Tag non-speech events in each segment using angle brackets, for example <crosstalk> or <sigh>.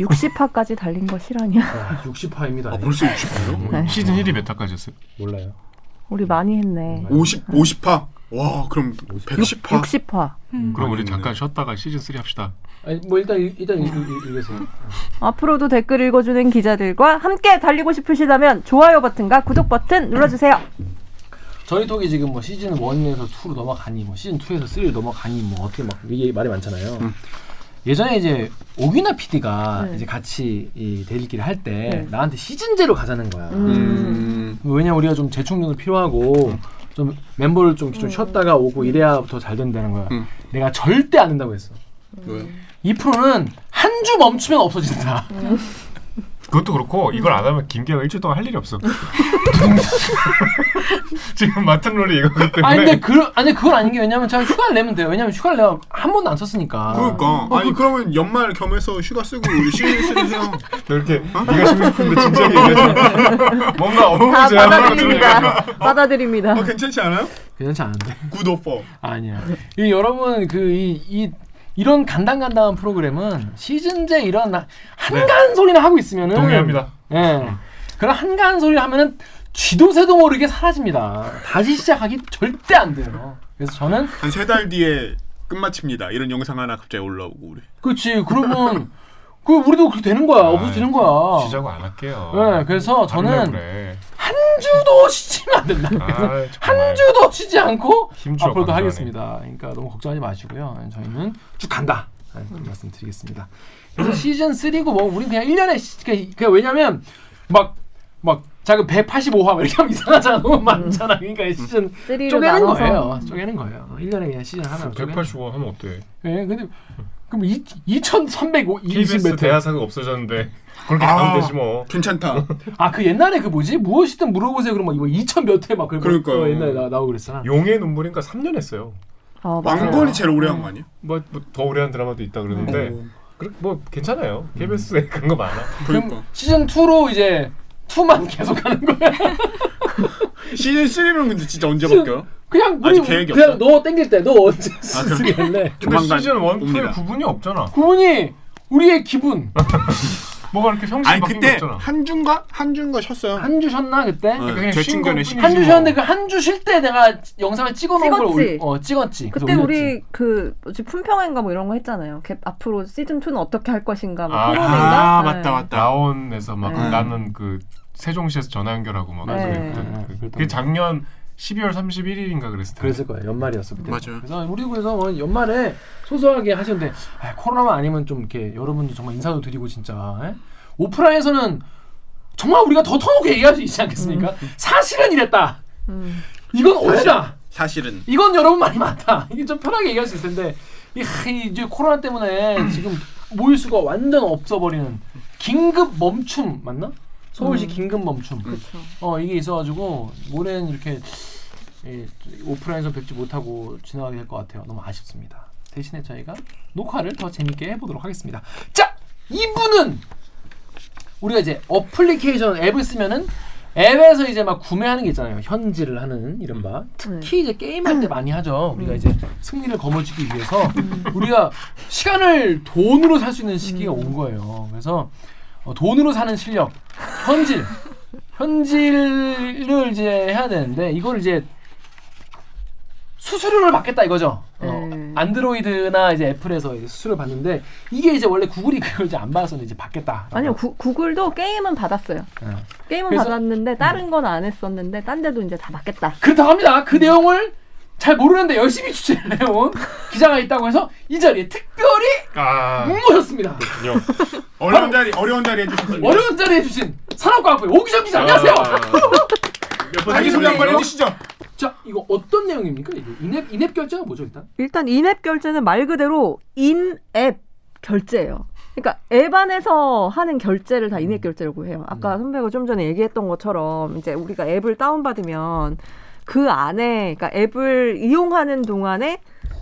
60화까지 달린 거 실화냐? 60화입니다. 아 벌써 60화요? 네. 시즌 1이 몇 화까지였어요? 몰라요. 우리 많이 했네. 50 50화. 와 그럼 110화. 60화. 그럼 우리 잠깐. 쉬었다가 시즌 3 합시다. 아니, 뭐 일단 일- 일단 읽- 읽- 읽으세요. 앞으로도 댓글 읽어주는 기자들과 함께 달리고 싶으시다면 좋아요 버튼과 구독 버튼 눌러주세요. 저희 톡이 지금 뭐 시즌 1에서 2로 넘어가니 뭐 시즌 2에서 3로 넘어가니 뭐 어떻게 막 이게 말이 많잖아요. 음. 예전에 이제 오기나 PD가 네. 이제 같이 이 데일리끼리 할 때 네. 나한테 시즌제로 가자는 거야. 음. 왜냐 우리가 좀 재충전도 필요하고 좀 멤버를 좀, 좀 쉬었다가 오고 이래야 더 잘 된다는 거야. 음. 내가 절대 안 된다고 했어. 왜? 이 프로는 한 주 멈추면 없어진다. 그것도 그렇고 이걸 안 하면 김기아가 일주일 동안 할 일이 없어. <laughs> 지금 맡은 롤이 이거기 때문에. 아니 근데 그 아니 그건 아닌 게 왜냐면 제가 휴가를 내면 돼요. 왜냐면 휴가를 내가 한 번도 안 썼으니까. 그러니까 아니 그 러면 연말 겸해서 휴가 쓰고 3 해요. <laughs> 이렇게 네가 쉬고 싶은데 진지하게 얘기하지. <laughs> 뭔가 다 어우 제가 받아들입니다. 받아들입니다. 어 괜찮지 않아요? 괜찮지 않은데. Good offer. 아니야. 이 여러분 그이이 이런 간당간당한 프로그램은 시즌제 이런 한가한 소리나 하고 있으면은 동의합니다. 예. 그런 한가한 소리를 하면은 쥐도 새도 모르게 사라집니다. 다시 시작하기 절대 안 돼요. 그래서 저는 한 세 달 뒤에 끝마칩니다. 이런 영상 하나 갑자기 올라오고 우리. 그렇지. 그러면 그 우리도 그렇게 되는 거야. 없어지는 거야. 쉬자고 안 할게요. 네, 그래서 저는 날 그래. 한 주도 쉬지면 안 된다. 아, 한. 주도 쉬지 않고 앞으로도. 하겠습니다. 그러니까 너무 걱정하지 마시고요. 저희는 쭉 간다. 네, 말씀드리겠습니다. 그래서 시즌 3고 뭐 우리 그냥 1년에 시, 그냥, 그냥 왜냐면 막 막 자그 185화 뭐 이렇게 하면 이상하잖아. 너무 많잖아. 그러니까 시즌 3로 쪼개는 나눠서. 거예요. 쪼개는 거예요. 1년에 그냥 시즌 하나 쪼개는 185 하면 어때? 예, 근데 그럼 2,320 KBS 몇 회. 대하사가 없어졌는데 그렇게 아. 가면 되지 뭐. 괜찮다. <laughs> 아, 그 옛날에 그 뭐지? 무엇이든 물어보세요. 그럼 막 이거 2천 몇회 막. 거 옛날에 나, 나오고 그랬잖아. 용의 눈물인가 3년 했어요. 어. 왕건이 제일 오래 한 거 아니에요? 뭐더 오래 한 드라마도 있다 그러는데 오. 그뭐 괜찮아요. KBS에 그런 거 많아. 그러니까 그럼 시즌 2로 이제 2만 <laughs> 계속 하는 거야. <laughs> 시즌 3는 근데 진짜 언제 바뀌어요? 그냥 우리 아직 계획이 그냥 없어? 너 땡길 때 너 언제 아, 시즌 할래? <laughs> 근데 조만간 시즌 1, 2에 옵니다. 구분이 없잖아. 그분이 우리의 기분 <laughs> 뭐가 이렇게 형식 아니 바뀐 게 그때 없잖아. 한 주인가 한 주인가 쉬었어요. 한 주 쉬었나 그때? 네, 그냥 제쉰 친구는 것뿐이지 한주 뭐. 쉬었는데 그 한 주 쉴 때 내가 영상을 찍어놓은 걸 찍었지? 올, 어, 찍었지. 그래서 그때 올렸지. 우리 그 뭐지 품평회인가 뭐 이런 거 했잖아요. 개- 앞으로 시즌 2는 어떻게 할 것인가 뭐 아, 토론인가? 아 네. 맞다 맞다. 나온에서 막 네. 나는 그 세종시에서 전화 연결하고 막 네. 그랬던 네, 그게 작년 12월 31일인가 그랬을 텐데. 그랬을 거예요. 연말이었어 그때. 맞아요. 그래서 우리도 그래서 뭐 연말에 소소하게 하시는데 아, 코로나만 아니면 좀 이렇게 여러분도 정말 인사도 드리고 진짜 예? 오프라인에서는 정말 우리가 더 터놓고 얘기할 수 있지 않겠습니까? 사실은 이랬다. 음. 이건 오해다. 사실은 이건 여러분 말이 맞다. 이게 좀 편하게 얘기할 수 있을 텐데 이, 하, 이 이제 코로나 때문에 지금 모일 수가 완전 없어버리는 긴급 멈춤 맞나? 서울시 음. 긴급 멈춤. 그렇죠. 어 이게 있어가지고 올해는 이렇게 예, 오프라인에서 뵙지 못하고 지나가게 될 것 같아요. 너무 아쉽습니다. 대신에 저희가 녹화를 더 재밌게 해보도록 하겠습니다. 자, 이분은 우리가 이제 어플리케이션 앱을 쓰면은 앱에서 이제 막 구매하는 게 있잖아요. 현질을 하는 이른바. 특히 이제 게임할 때 많이 하죠. 우리가 이제 승리를 거머쥐기 위해서 우리가 시간을 돈으로 살 수 있는 시기가 온 거예요. 그래서 어, 돈으로 사는 실력, 현질, 현질을 이제 해야 되는데 이걸 이제 수수료를 받겠다 이거죠. 어, 네. 안드로이드나 이제 애플에서 이제 수수료를 받는데 이게 이제 원래 구글이 그걸 이제 안 받았었는데 이제 받겠다. 아니요 구, 구글도 게임은 받았어요. 네. 게임은 그래서- 받았는데 다른 건 안 했었는데 딴 데도 이제 다 받겠다. 그렇다고 합니다. 그 내용을 잘 모르는데 열심히 취재를 해온 기자가 있다고 해서 이 자리에 특별히 아, 모셨습니다. 그렇군요. 어려운 자리 어려운 자리 해주셨습니다. 어려운 자리에 주신 산업과학부의 오기정 기자 안녕하세요. 아, 자기 소개 한번 해주시죠. 자 이거 어떤 내용입니까? 인앱 인앱 결제가 뭐죠 일단? 일단 인앱 결제는 말 그대로 인앱 결제예요. 그러니까 앱 안에서 하는 결제를 다 인앱 결제라고 해요. 아까 선배가 좀 전에 얘기했던 것처럼 이제 우리가 앱을 다운받으면 그 안에 그러니까 앱을 이용하는 동안에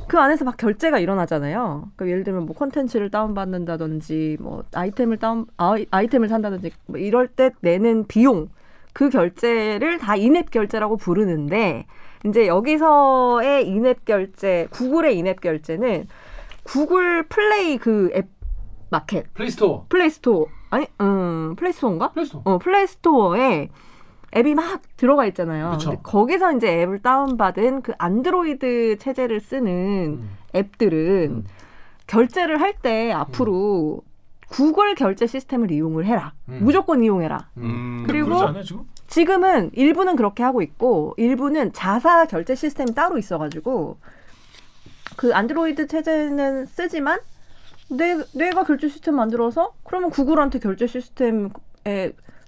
그 안에서 막 결제가 일어나잖아요. 그러니까 예를 들면 뭐 콘텐츠를 다운받는다든지 뭐 아이템을 다운 아이, 아이템을 산다든지 뭐 이럴 때 내는 비용 그 결제를 다 인앱 결제라고 부르는데 이제 여기서의 인앱 결제, 구글의 인앱 결제는 구글 플레이 그 앱 마켓 플레이스토어. 플레이스토어 아니 음 플레이스토어인가? 플레이스토어. 어 플레이스토어에 앱이 막 들어가 있잖아요. 근데 거기서 이제 앱을 다운받은 그 안드로이드 체제를 쓰는 음. 앱들은 음. 결제를 할 때 앞으로 구글 결제 시스템을 이용을 해라. 음. 무조건 이용해라. 음. 그리고 그러지 않아요 지금? 지금 은 일부는 그렇게 하고 있고 일부는 자사 결제 시스템이 따로 있어가지고 그 안드로이드 체제는 쓰지만 내, 내가 결제 시스템 만들어서 그러면 구글한테 결제 시스템에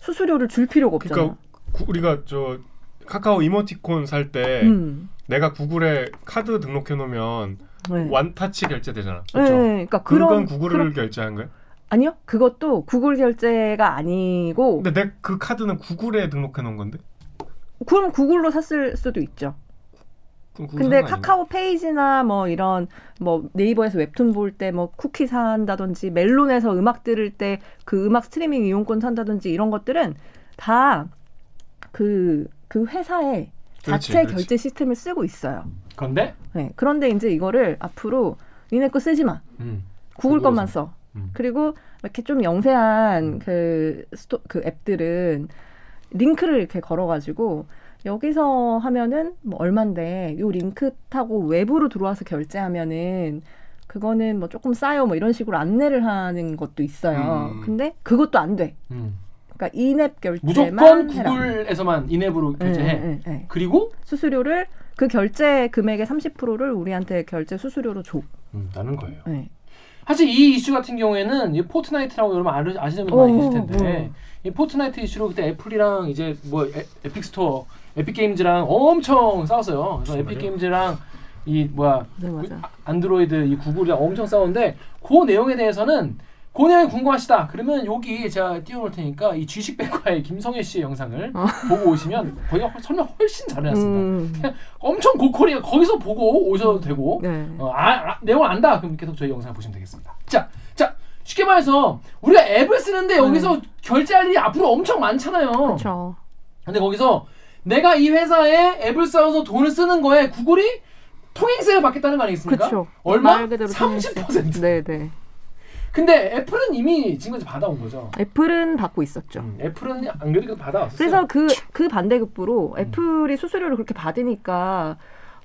수수료를 줄 필요가 없잖아. 그러니까 구- 우리가 저 카카오 이모티콘 살때 음. 내가 구글에 카드 등록해 놓으면 네. 완타치 결제되잖아. 네, 그렇죠? 그러니까 그건 그런 구글을 그런- 결제한 거야? 아니요, 그것도 구글 결제가 아니고 근데 내 그 카드는 구글에 등록해 놓은 건데. 그럼 구글로 샀을 수도 있죠. 근데 아닌가? 카카오 페이지나 뭐 이런 뭐 네이버에서 웹툰 볼 때 뭐 쿠키 산다든지 멜론에서 음악 들을 때 그 음악 스트리밍 이용권 산다든지 이런 것들은 다 그 그 회사의 그렇지, 자체 그렇지. 결제 시스템을 쓰고 있어요. 그런데 네. 그런데 이제 이거를 앞으로 니네 거 쓰지 마. 음. 구글. 것만 써. 음. 그리고 이렇게 좀 영세한 그 스토 그 앱들은 링크를 이렇게 걸어가지고 여기서 하면은 뭐 얼만데 요 링크 타고 외부로 들어와서 결제하면은 그거는 뭐 조금 싸요 뭐 이런 식으로 안내를 하는 것도 있어요. 음. 근데 그것도 안 돼. 음. 그러니까 인앱 결제만 무조건. 구글에서만 인앱으로 결제해. 네, 네, 네. 그리고 수수료를 그 결제 금액의 30%를 우리한테 결제 수수료로 줘. 음, 나는 거예요. 네. 사실 이 이슈 같은 경우에는 이 포트나이트라고 여러분 아- 아시는 분 많이 어, 계실 텐데 어. 이 포트나이트 이슈로 그때 애플이랑 이제 뭐 에, 에픽 스토어, 에픽 게임즈랑 엄청 싸웠어요. 그래서 에픽? 게임즈랑 이 뭐야 네. 그 안드로이드 이 구글이랑 엄청 싸웠는데 그 내용에 대해서는 그 내용이 궁금하시다. 그러면 여기 제가 띄워놓을 테니까 이 주식백과의 김성애 씨의 영상을 보고 오시면 거기가 훨- 설명 훨씬 잘해놨습니다. 음. 엄청 고퀄이가 거기서 보고 오셔도 되고 네. 어, 아, 아, 내용을 안다 그럼 계속 저희 영상을 보시면 되겠습니다. 자, 자 쉽게 말해서 우리가 앱을 쓰는데 여기서 결제할 일이 앞으로 엄청 많잖아요. 그렇죠. 근데 거기서 내가 이 회사에 앱을 쌓아서 돈을 쓰는 거에 구글이 통행세를 받겠다는 거 아니겠습니까? 그렇죠. 얼마? 말 그대로 30%. 네, 네. 근데 애플은 이미 지금까지 받아온 거죠. 애플은 받고 있었죠. 음, 애플은 안 그래도 받아왔어요. 그래서 그, 그 반대급부로 애플이 수수료를 그렇게 받으니까,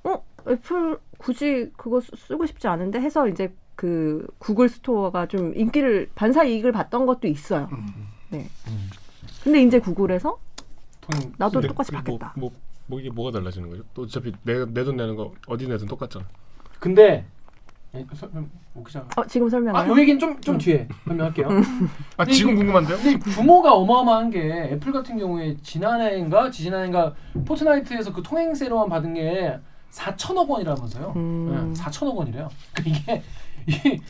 어, 애플 굳이 그거 쓰- 쓰고 싶지 않은데 해서 이제 그 구글 스토어가 좀 인기를, 반사 이익을 봤던 것도 있어요. 네. 음. 근데 이제 구글에서 통- 나도 근데 똑같이 뭐, 받겠다. 뭐, 뭐 이게 뭐가 달라지는 거죠? 또 어차피 내 돈 내는 거 어디 내든 똑같잖아. 근데 에, 설명 웃기자. 어, 지금 아, 설명해요? 요 얘기는 좀좀 뒤에 설명할게요. <laughs> 아 근데 지금 궁금한데요? 근데 규모가 어마어마한 게 애플 같은 경우에 지난해인가 지지난해인가 포트나이트에서 그 통행세로만 받은 게 4천억 원이라면서요. 음. 네, 4천억 원이래요. 그러니까 이게, 이게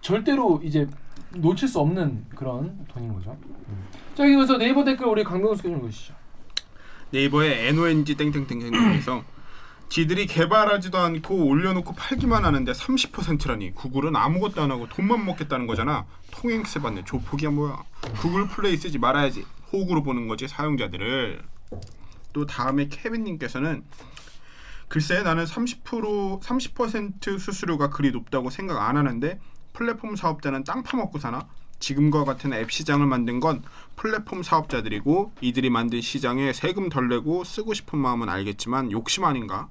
절대로 이제 놓칠 수 없는 그런 돈인 거죠. 음. 자 여기서 네이버 댓글 우리 강병수 교수님 보시죠. 네이버에 NONG 땡땡땡에서 지들이 개발하지도 않고 올려놓고 팔기만 하는데 30%라니. 구글은 아무것도 안 하고 돈만 먹겠다는 거잖아. 통행세 받네. 조폭이야 뭐야. 구글 플레이 쓰지 말아야지. 호구로 보는 거지 사용자들을. 또 다음에 케빈님께서는 글쎄 나는 30% 30% 수수료가 그리 높다고 생각 안 하는데 플랫폼 사업자는 땅 파먹고 사나? 지금과 같은 앱 시장을 만든 건 플랫폼 사업자들이고 이들이 만든 시장에 세금 덜 내고 쓰고 싶은 마음은 알겠지만 욕심 아닌가?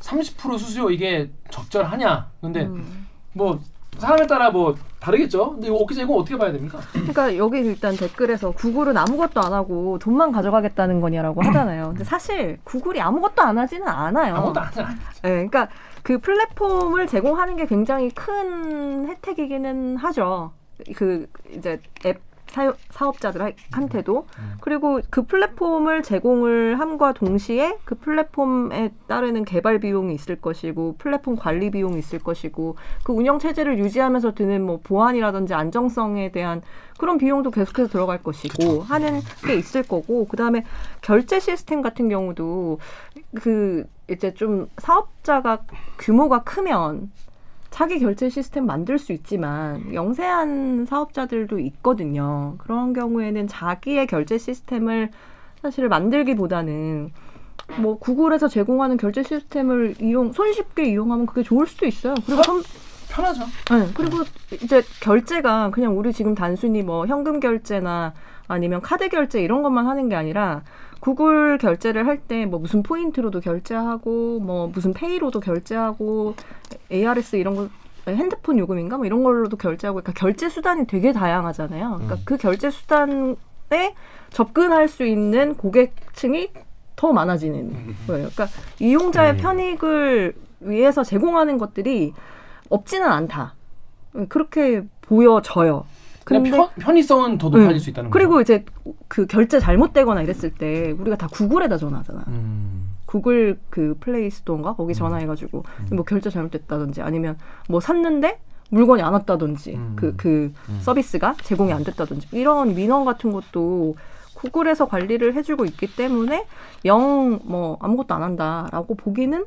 30% 수수료 이게 적절하냐? 근데 음. 뭐 사람에 따라 뭐 다르겠죠. 근데 이거 어떻게 이거 어떻게 봐야 됩니까? 그러니까 여기 일단 댓글에서 구글은 아무것도 안 하고 돈만 가져가겠다는 거냐라고 하잖아요. 근데 사실 구글이 아무것도 안 하지는 않아요. 아무것도 안 해. 네, 그러니까 그 플랫폼을 제공하는 게 굉장히 큰 혜택이기는 하죠. 그 이제 앱 사, 사업자들한테도 음. 그리고 그 플랫폼을 제공을 함과 동시에 그 플랫폼에 따르는 개발 비용이 있을 것이고 플랫폼 관리 비용이 있을 것이고 그 운영 체제를 유지하면서 드는 뭐 보안이라든지 안정성에 대한 그런 비용도 계속해서 들어갈 것이고 하는 게 있을 거고 그다음에 결제 시스템 같은 경우도 그 이제 좀 사업자가 규모가 크면 자기 결제 시스템 만들 수 있지만 영세한 사업자들도 있거든요. 그런 경우에는 자기의 결제 시스템을 사실 만들기보다는 뭐 구글에서 제공하는 결제 시스템을 이용 손쉽게 이용하면 그게 좋을 수도 있어요. 그리고 선, 편하죠. 네, 그리고 이제 결제가 그냥 우리 지금 단순히 뭐 현금 결제나 아니면 카드 결제 이런 것만 하는 게 아니라 구글 결제를 할 때 뭐 무슨 포인트로도 결제하고 뭐 무슨 페이로도 결제하고 ARS 이런 거 핸드폰 요금인가 뭐 이런 걸로도 결제하고 그러니까 결제 수단이 되게 다양하잖아요. 그러니까 음. 그 결제 수단에 접근할 수 있는 고객층이 더 많아지는 거예요. 그러니까 이용자의 음. 편익을 위해서 제공하는 것들이 없지는 않다. 그렇게 보여져요. 그냥 근데 편, 편의성은 더 높아질 음. 수 있다는 거죠. 그리고 이제 그 결제 잘못되거나 이랬을 때 우리가 다 구글에다 전화하잖아. 음. 구글 그 플레이 스토어인가 거기 전화해가지고 뭐 결제 잘못됐다든지 아니면 뭐 샀는데 물건이 안 왔다든지 음. 그그 음. 서비스가 제공이 안 됐다든지 이런 민원 같은 것도 구글에서 관리를 해주고 있기 때문에 영 뭐 아무것도 안 한다라고 보기는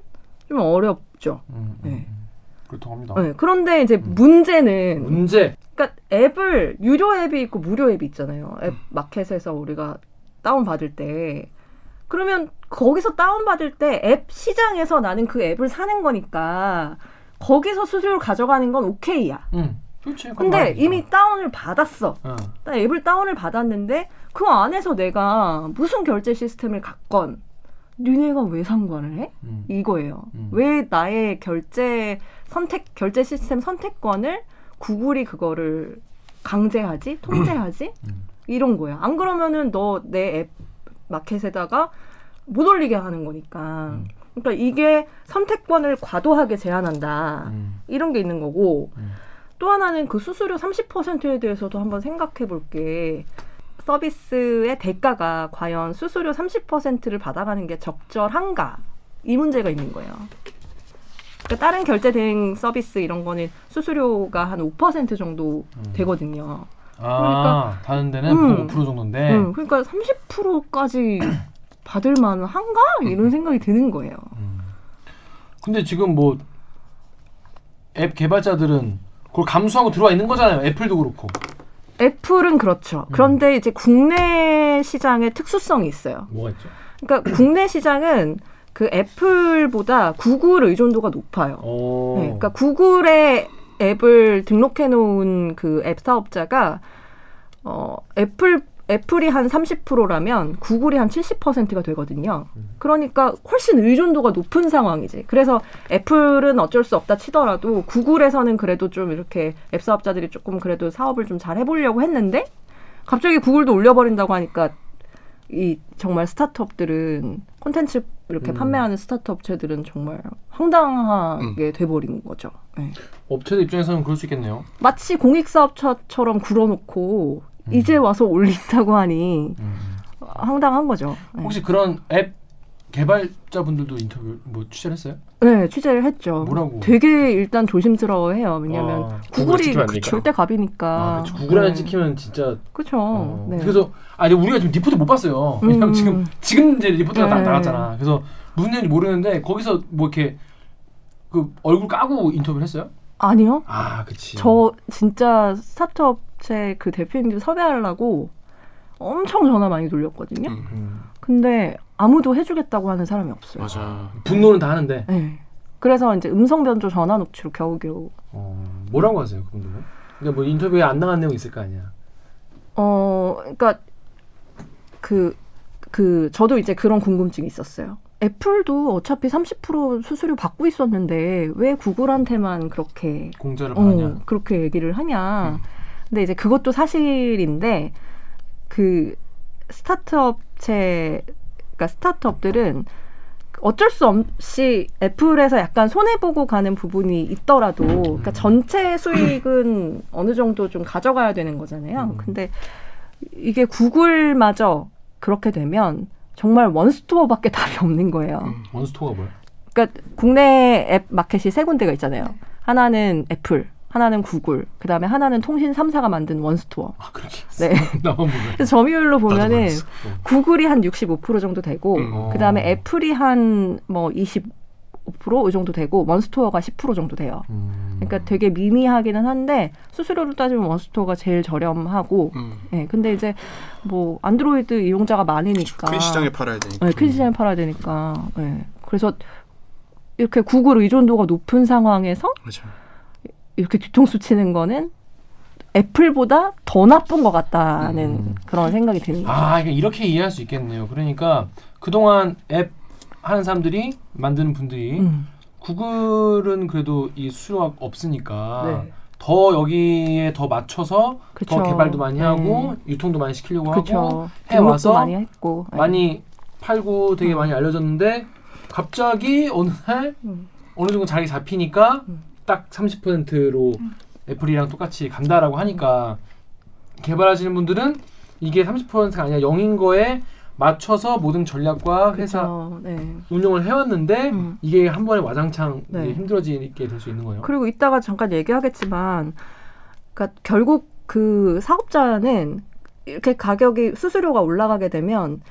좀 어렵죠. 음, 음, 네. 음. 그렇다고 합니다. 네, 그런데 이제 문제는 문제. 그러니까 앱을 유료 앱이 있고 무료 앱이 있잖아요. 앱 마켓에서 우리가 다운 받을 때 그러면 거기서 다운 받을 때 앱 시장에서 나는 그 앱을 사는 거니까 거기서 수수료를 가져가는 건 오케이야. 음. 그렇지. 근데 말이죠. 이미 다운을 받았어. 어. 나 앱을 다운을 받았는데 그 안에서 내가 무슨 결제 시스템을 갖건 니네가 왜 상관을 해? 음. 이거예요. 음. 왜 나의 결제 선택 결제 시스템 선택권을 구글이 그거를 강제하지, 통제하지? 음. 이런 거야. 안 그러면은 너 내 앱 마켓에다가 못 올리게 하는 거니까. 음. 그러니까 이게 선택권을 과도하게 제한한다. 음. 이런 게 있는 거고 음. 또 하나는 그 수수료 30%에 대해서도 한번 생각해 볼게. 서비스의 대가가 과연 수수료 30%를 받아가는 게 적절한가? 이 문제가 있는 거예요. 그러니까 다른 결제 대행 서비스 이런 거는 수수료가 한 5% 정도 음. 되거든요. 아, 다른 데는 음. 보통 5% 정도인데. 응, 그러니까 30%까지 <clears throat> 받을 만한가? 이런 생각이 드는 거예요. 음. 근데 지금 뭐 앱 개발자들은 그걸 감수하고 들어와 있는 거잖아요. 애플도 그렇고. 애플은 그렇죠. 음. 그런데 이제 국내 시장의 특수성이 있어요. 뭐가 있죠? 그러니까 국내 시장은 그 애플보다 구글 의존도가 높아요. 오. 네, 그러니까 구글의 앱을 등록해 놓은 그 앱 사업자가 어 애플 애플이 한 30%라면 구글이 한 70%가 되거든요. 그러니까 훨씬 의존도가 높은 상황이지. 그래서 애플은 어쩔 수 없다 치더라도 구글에서는 그래도 좀 이렇게 앱 사업자들이 조금 그래도 사업을 좀 잘 해보려고 했는데 갑자기 구글도 올려버린다고 하니까 이 정말 스타트업들은 콘텐츠 이렇게 음. 판매하는 스타트업 업체들은 정말 황당하게 돼버린 거죠. 네. 업체들 입장에서는 그럴 수 있겠네요. 마치 공익사업처처럼 굴어놓고 음. 이제 와서 올린다고 하니 음. 황당한 거죠. 네. 혹시 그런 앱 개발자분들도 인터뷰 뭐 취재를 했어요? 네, 취재를 했죠. 뭐라고? 되게 일단 조심스러워해요. 왜냐하면 아, 구글이 되니까. 절대 갑이니까. 아. 구글 안에 네. 찍히면 진짜 그렇죠. 어. 네. 그래서 아니 우리가 지금 리포트 못 봤어요. 왜냐면 음. 지금 지금 이제 리포트가 나, 네. 나갔잖아. 그래서 무슨 일인지 모르는데 거기서 뭐 이렇게 그 얼굴 까고 인터뷰를 했어요? 아니요. 아, 그치. 저 진짜 스타트업 업체 그 대표님들 섭외하려고 엄청 전화 많이 돌렸거든요. 음. 음. 근데 아무도 해주겠다고 하는 사람이 없어요. 맞아. 분노는 다 하는데 네. 그래서 이제 음성 변조 전화 녹취로 겨우겨우 어, 뭐라고 하세요 그분들은? 그러니까 뭐 인터뷰에 안 나간 내용 있을 거 아니야. 어, 그러니까 그, 그, 저도 이제 그런 궁금증이 있었어요. 애플도 어차피 30% 수수료 받고 있었는데 왜 구글한테만 그렇게 공짜를 받냐? 어, 그렇게 얘기를 하냐. 근데 이제 그것도 사실인데 그 스타트업체 그러니까 스타트업들은 어쩔 수 없이 애플에서 약간 손해 보고 가는 부분이 있더라도 그러니까 전체 수익은 <clears throat> 어느 정도 좀 가져가야 되는 거잖아요. 음. 근데 이게 구글마저 그렇게 되면 정말 원스토어밖에 <laughs> 답이 없는 거예요. 음. 원스토어가 뭐야? 그러니까 국내 앱 마켓이 세 군데가 있잖아요. 하나는 애플, 하나는 구글, 그 다음에 하나는 통신 3사가 만든 원스토어. 아 그렇게 네. <laughs> 나만 보면 그래서 점유율로 보면은. 구글이 한 65% 정도 되고, 음. 그 다음에 애플이 한 뭐 25%이 정도 되고, 원스토어가 10% 정도 돼요. 음. 그러니까 되게 미미하기는 한데 수수료로 따지면 원스토어가 제일 저렴하고, 음. 예. 근데 이제 뭐 안드로이드 이용자가 많으니까 큰 시장에 팔아야 되니까. 네, 큰 시장에 팔아야 되니까. 예. 그래서 이렇게 구글 의존도가 높은 상황에서 그렇죠. 이렇게 뒤통수 치는 거는 애플보다 더 나쁜 것 같다는 음. 그런 생각이 드는 거죠. 아 이게 이렇게 이해할 수 있겠네요. 그러니까 그동안 앱 하는 사람들이 만드는 분들이 음. 구글은 그래도 이 수수료가 없으니까 네. 더 여기에 더 맞춰서 그쵸. 더 개발도 많이 네. 하고 유통도 많이 시키려고 하고 그렇죠. 해와서 많이 했고. 예. 많이 팔고 되게 많이 알려졌는데 갑자기 어느 날 음. 어느 정도 자리 잡히니까 음. 딱 30%로 애플이랑 똑같이 간다라고 하니까 개발하시는 분들은 이게 30%가 아니라 0인 거에 맞춰서 모든 전략과 회사 그렇죠. 네. 운영을 해왔는데 음. 이게 한 번에 와장창 네. 힘들어지게 될 수 있는 거예요. 그리고 이따가 잠깐 얘기하겠지만, 그러니까 결국 그 사업자는 이렇게 가격이 수수료가 올라가게 되면 그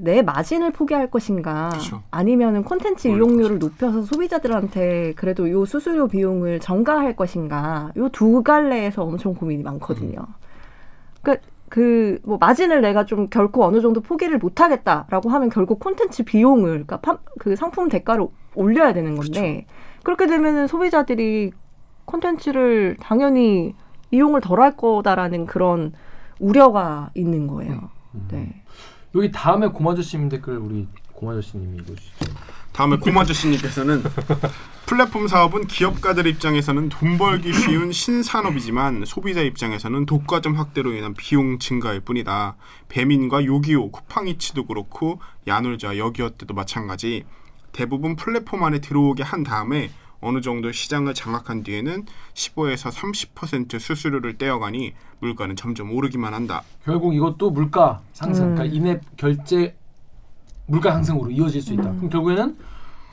내 마진을 포기할 것인가, 그쵸. 아니면은 콘텐츠 그럴 이용료를 높여서 소비자들한테 그래도 요 수수료 비용을 전가할 것인가, 요 두 갈래에서 엄청 고민이 많거든요. 그러니까 그 뭐 마진을 내가 좀 결코 어느 정도 포기를 못 하겠다라고 하면 결국 콘텐츠 비용을 그러니까 파- 그 상품 대가를 올려야 되는 건데 그렇게 되면은 소비자들이 콘텐츠를 당연히 이용을 덜 할 거다라는 그런 우려가 있는 거예요. 음. 네. 여기 다음에 고마저씨님 댓글 우리 고마저씨님이 읽어주시죠. 다음에 고마저씨님께서는 플랫폼 사업은 기업가들 입장에서는 돈 벌기 쉬운 신산업이지만 소비자 입장에서는 독과점 확대로 인한 비용 증가일 뿐이다. 배민과 요기요, 쿠팡이츠도 그렇고 야놀자, 여기어때도 마찬가지. 대부분 플랫폼 안에 들어오게 한 다음에 어느 정도 시장을 장악한 뒤에는 15에서 30% 수수료를 떼어가니 물가는 점점 오르기만 한다. 결국 이것도 물가 상승, 음. 그러니까 인앱 결제 물가 상승으로 이어질 수 있다. 음. 그럼 결국에는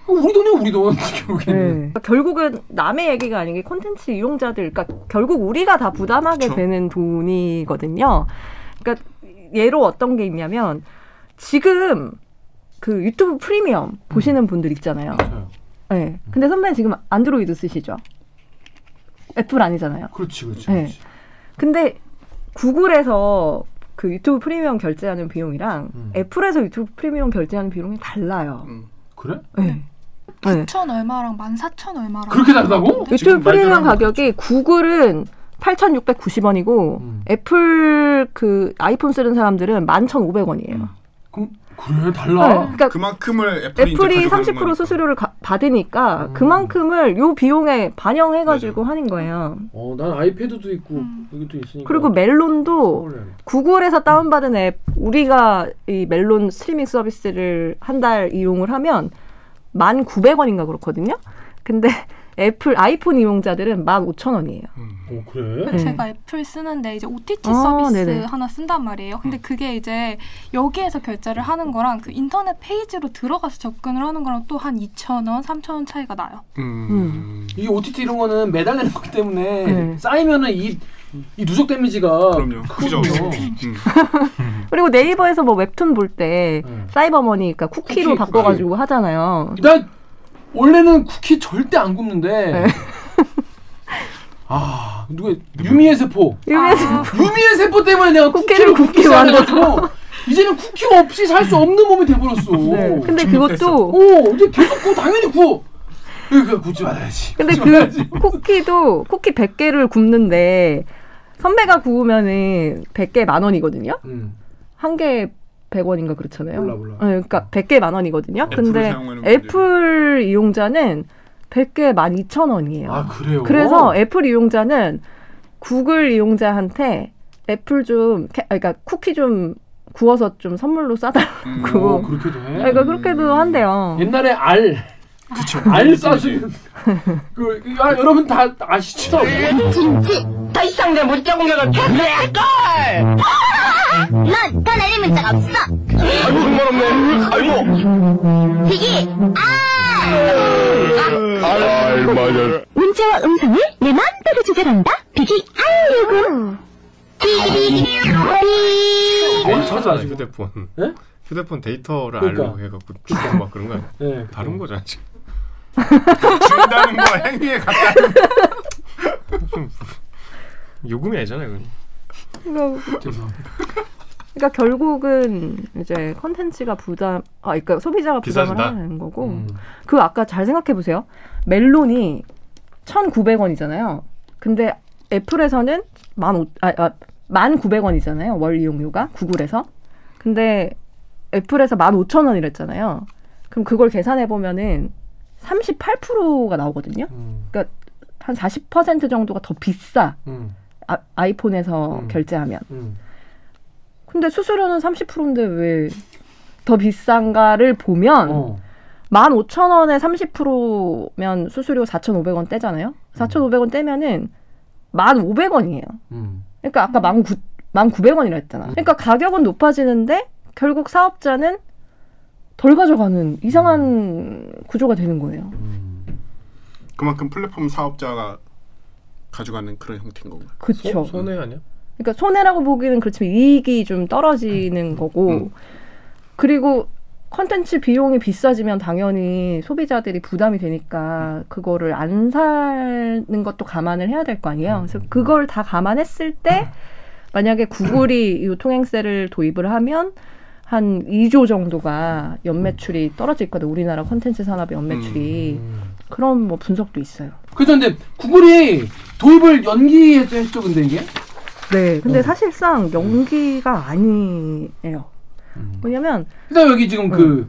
우리 돈이야 우리 돈 <laughs> 결국에는. 네. 그러니까 결국은 남의 얘기가 아닌 게 콘텐츠 이용자들, 그러니까 결국 우리가 다 부담하게 그쵸. 되는 돈이거든요. 그러니까 예로 어떤 게 있냐면 지금 그 유튜브 프리미엄 보시는 분들 있잖아요. 맞아요. 네. 근데 선배는 지금 안드로이드 쓰시죠? 애플 아니잖아요. 그렇지, 그렇지. 네. 그렇지. 근데 구글에서 그 유튜브 프리미엄 결제하는 비용이랑 음. 애플에서 유튜브 프리미엄 결제하는 비용이 달라요. 음. 그래? 네. 네. 9천 얼마랑 14,000 얼마랑 그렇게 다르다고? 유튜브 프리미엄 가격이 구글은 8,690원이고 음. 애플 그 아이폰 쓰는 사람들은 11,500원이에요. 음. 그럼 그래 달라. 네, 그러니까 그만큼을 애플이, 애플이 이제 가져가는 30% 거니까. 수수료를 가- 받으니까 음. 그만큼을 요 비용에 반영해 가지고 하는 거예요. 어, 난 아이패드도 있고 음. 여기도 있으니까. 그리고 멜론도. 구글에서 다운 받은 앱 우리가 이 멜론 스트리밍 서비스를 한 달 이용을 하면 1,900원인가 그렇거든요. 근데 애플 아이폰 이용자들은 15,000원이에요. 음. 어 그래? 네. 제가 애플 쓰는데 이제 OTT 아, 서비스 네네. 하나 쓴단 말이에요. 근데 음. 그게 이제 여기에서 결제를 하는 거랑 그 인터넷 페이지로 들어가서 접근을 하는 거랑 또 한 2,000원, 3,000원 차이가 나요. 음. 이게 OTT 이런 거는 매달리는 거기 때문에 네. 쌓이면은 이, 이 누적 데미지가 그럼요. 크죠. 음. <laughs> 그리고 네이버에서 뭐 웹툰 볼때 네. 사이버머니 그러니까 쿠키로 쿠키, 바꿔 가지고 하잖아요. 나 원래는 쿠키 절대 안 굽는데 네. 아 누가 유미의 세포 유미에서 아, 유미의 세포 때문에 내가 쿠키를 굽기 시작해가지고 이제는 쿠키 없이 살 수 없는 몸이 돼버렸어 네. 근데. 그것도 오 이제 계속 구워 당연히 구워 그러니까 굽지 말아야지 근데 말아야지. 그 쿠키도 쿠키 100개를 굽는데 선배가 구우면은 100개 만 원이거든요. 음. 한개 100원인가 그렇잖아요. 몰라, 몰라. 네, 그러니까 100개 만 원이거든요. 근데. 애플 이용자는 100개 12,000원이에요. 아 그래요 그래서 애플 이용자는 구글 이용자한테 애플 좀 캐- 아, 그러니까 쿠키 좀 구워서 좀 선물로 싸달라고. 음. 오, 그렇게도 해 그러니까 그렇게도 한대요. 옛날에 알 그쵸. 알 싸주는 그 아, 여러분 다 아시죠? 김치 더 이상 내 문자 공격을 패배할걸! 넌더 내릴 문자가 없어. 아이고, 정말 없네. 아이고. 비기, 아! 아이, 맞아. 문자와 음성을 내 마음대로 조절한다. 비기, 알려고. 비기, 비기, 찾아 찾아가지고. 휴대폰. 예? 휴대폰 데이터를 그러니까. 알려고 해갖고 주고 막 그런 거 아니야? 네. 다른 거잖아 지금. 준다는 거 행위에 가까운 <laughs> 좀 요금이 아니잖아요. 이건. 그러니까, 죄송합니다. 그러니까 결국은 이제 컨텐츠가 부담, 아, 그러니까 소비자가 부담을 비싸진다? 하는 거고. 음. 그 아까 잘 생각해 보세요. 멜론이 1,900원이잖아요. 근데 애플에서는 만 오, 아, 아, 1,900원이잖아요. 월 이용료가 구글에서. 근데 애플에서 15,000원이랬잖아요. 그럼 그걸 계산해 보면은 38%가 나오거든요. 음. 한40% 정도가 더 비싸. 음. 아, 아이폰에서 음. 결제하면. 음. 근데 수수료는 30%인데 왜 더 비싼가를 보면 어. 15,000원에 30%면 수수료 4,500원 떼잖아요. 4,500원 떼면은 1,500원이에요. 음. 그러니까 아까 19, 1,900원이라 했잖아. 그러니까 가격은 높아지는데 결국 사업자는 덜 가져가는 이상한 구조가 되는 거예요. 음. 그만큼 플랫폼 사업자가 가져가는 그런 형태인 거고요. 그렇죠. 손- 손해 아니야? 그러니까 손해라고 보기는 그렇지만 이익이 좀 떨어지는 거고 음. 그리고 컨텐츠 비용이 비싸지면 당연히 소비자들이 부담이 되니까 그거를 안 사는 것도 감안을 해야 될 거 아니에요. 그래서 그걸 다 감안했을 때 만약에 구글이 <clears throat> 이 통행세를 도입을 하면 한 2조 정도가 연매출이 떨어질 거다. 우리나라 컨텐츠 산업의 연매출이. 음. 그런 뭐 분석도 있어요. 그래서 근데 구글이 도입을 연기했죠, 근데 이게? 네. 근데 어. 사실상 연기가 아니에요. 음. 뭐냐면 그다음 여기 지금 그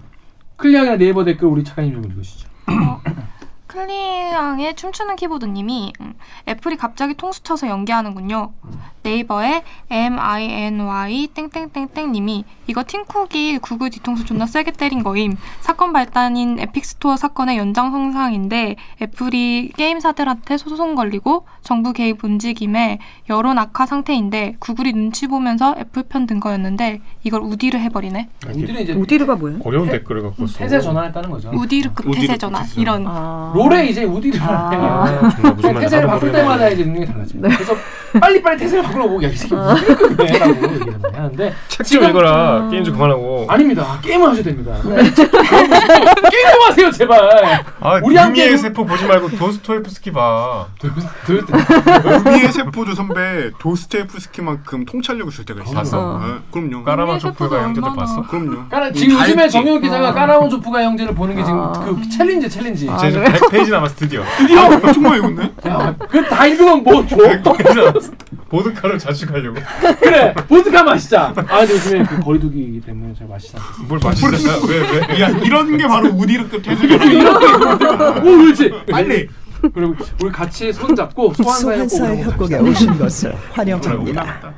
클리앙이나 네이버 댓글 우리 작가님 좀 읽으시죠. 클리앙의 춤추는 키보드님이 음, 애플이 갑자기 통수 쳐서 연기하는군요. 네이버의 MINY 땡땡땡땡님이 이거 팀쿡이 구글 뒤통수 존나 세게 때린 거임. 사건 발단인 에픽스토어 사건의 연장선상인데 애플이 게임사들한테 소송 걸리고 정부 개입 움직임에 여론 악화 상태인데 구글이 눈치 보면서 애플 편 든 거였는데 이걸 우디르 해버리네. 우디르 이제 우디르가 뭐예요? 어려운 댓글을 갖고 써. 태세 전환했다는 거죠. 우디르급 우디르 태세 전환. 이런. 아. 롤에 이제 우디르 아. 해요. 아, 무슨 말인지 태세를 바꿀. 때마다 이제 능력이 달라집니다. 그래서 빨리빨리 태세를 바꾸려고 야 이 새끼 우디르급이네 라고 얘기를 많이 하는데 책좀 읽어라. 게임 좀 그만하고. 아닙니다. 게임을 하셔야 됩니다. 게임 좀 하세요 제발. 아, 우리 함께 세포 보지 말고 도스토옙스키 봐. 유미의 세포도 선배 도스토옙스키만큼 통찰력을 줄 때가 있어요. 봤어? 네, 그럼요. 까라마조프가 형제들 얼마나- 봤어? 그럼요. 까라, 지금 다 요즘에. 정혁 기자가 까라마조프가 형제를 보는 게 지금 아. 그 챌린지 챌린지. 아, 그래요? 100페이지 남았어 드디어. 드디어 아, 정말 이건데? 야, 그 다 읽으면 뭐 줘? 100페이지 남았어. 보드카를 자축하려고. 그래 보드카 마시자. 아 근데 요즘에 그 거리두기이기 때문에 제가 않겠습니다. 뭘 마시잖아. 왜 왜? 야 이런 게 바로 우디르 끝 태세죠. 오 그렇지. 빨리. 그리고 우리 같이 손 잡고 소환사의 소환사의 협곡 협곡에 오신 것을 환영합니다.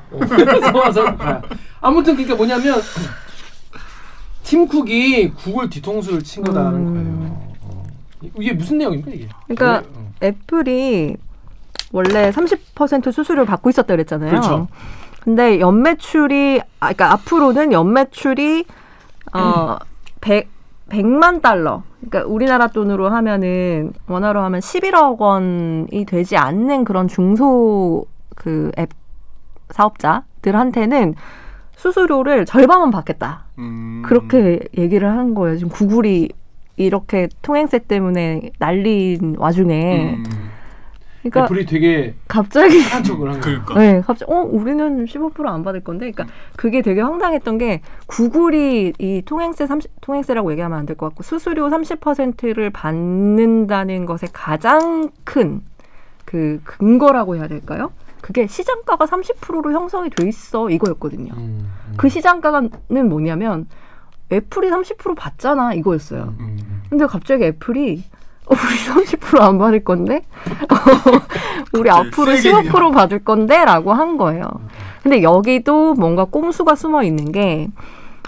소환사. 아무튼 그러니까 뭐냐면 팀쿡이 구글 뒤통수를 친 거다라는 음. 거예요. 어. 이게 무슨 내용입니까 이게? 그러니까 어. 애플이 원래 30% 수수료를 받고 있었다 그랬잖아요. 그렇죠. 근데 연매출이 아 그러니까 앞으로는 연매출이 어 <clears throat> 100, 100만 달러. 그러니까 우리나라 돈으로 하면은 원화로 하면 11억 원이 되지 않는 그런 중소 그 앱 사업자들한테는 수수료를 절반만 받겠다. 음. 그렇게 얘기를 한 거예요. 지금 구글이 이렇게 통행세 때문에 날린 와중에. 음. 그러니까 애플이 되게 갑자기 한 척을 한 거예요. 그러니까. 네, 갑자기 어 우리는 15%안 받을 건데, 그러니까 그게 되게 황당했던 게 구글이 이 통행세 30 통행세라고 얘기하면 안 될 것 같고 수수료 30%를 받는다는 것의 가장 큰 그 근거라고 해야 될까요? 그게 시장가가 30%로 형성이 돼 있어 이거였거든요. 음, 음. 그 시장가는 뭐냐면 애플이 30% 받잖아 이거였어요. 음, 음. 근데 갑자기 애플이 어, 우리 30%안 받을 건데? <laughs> 우리 앞으로 세게 15% 받을 건데? 라고 한 거예요. 근데 여기도 뭔가 꼼수가 숨어 있는 게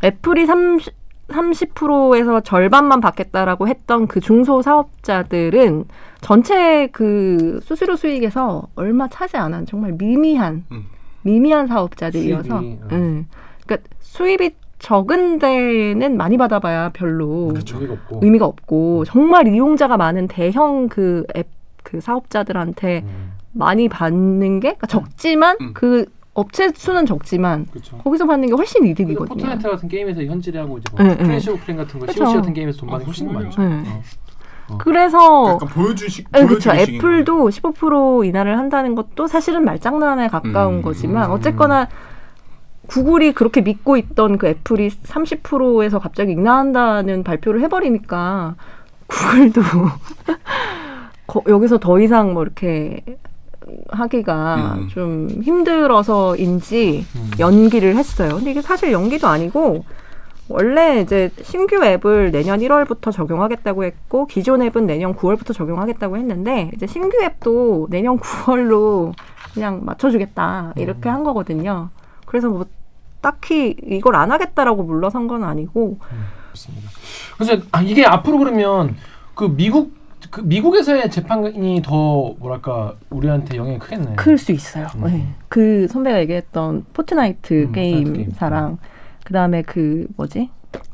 애플이 30, 30%에서 절반만 받겠다라고 했던 그 중소 사업자들은 전체 그 수수료 수익에서 얼마 차지 안한 정말 미미한 음. 미미한 사업자들이어서 수입이, 어. 음. 그러니까 수입이 적은 데는 많이 받아봐야 별로 의미가 없고. 의미가 없고 정말 이용자가 많은 대형 그 앱 그 사업자들한테 음, 많이 받는 게 그러니까 적지만 음. 그 업체 수는 적지만 그렇죠. 거기서 받는 게 훨씬 이득이거든요. 포트나이트 같은 게임에서 현질하고 이제 뭐 네, 네. 클래시 오브 클랜 같은 거 그쵸. COC 같은 게임에서 돈 아, 받는 게 훨씬 많죠. 네. 어. 그래서 약간 보여주기식 네, 그렇죠. 애플도 15% 인하를 한다는 것도 사실은 말장난에 가까운 음. 거지만 음. 어쨌거나 구글이 그렇게 믿고 있던 그 애플이 30%에서 갑자기 인하한다는 발표를 해버리니까 구글도 <laughs> 거- 여기서 더 이상 뭐 이렇게 하기가 음. 좀 힘들어서인지 음. 연기를 했어요. 근데 이게 사실 연기도 아니고 원래 이제 신규 앱을 내년 1월부터 적용하겠다고 했고 기존 앱은 내년 9월부터 적용하겠다고 했는데 이제 신규 앱도 내년 9월로 그냥 맞춰주겠다 이렇게 한 거거든요. 그래서 뭐 딱히 이걸 안 하겠다라고 물러선 건 아니고 그렇습니다. 그래서 아, 이게 앞으로 그러면 그 미국 그 미국에서의 재판이 더 뭐랄까 우리한테 영향이 크겠네. 클수 있어요. 음. 네. 그 선배가 얘기했던 Fortnite 음, Fortnite 게임 게임사랑 그다음에 그 뭐지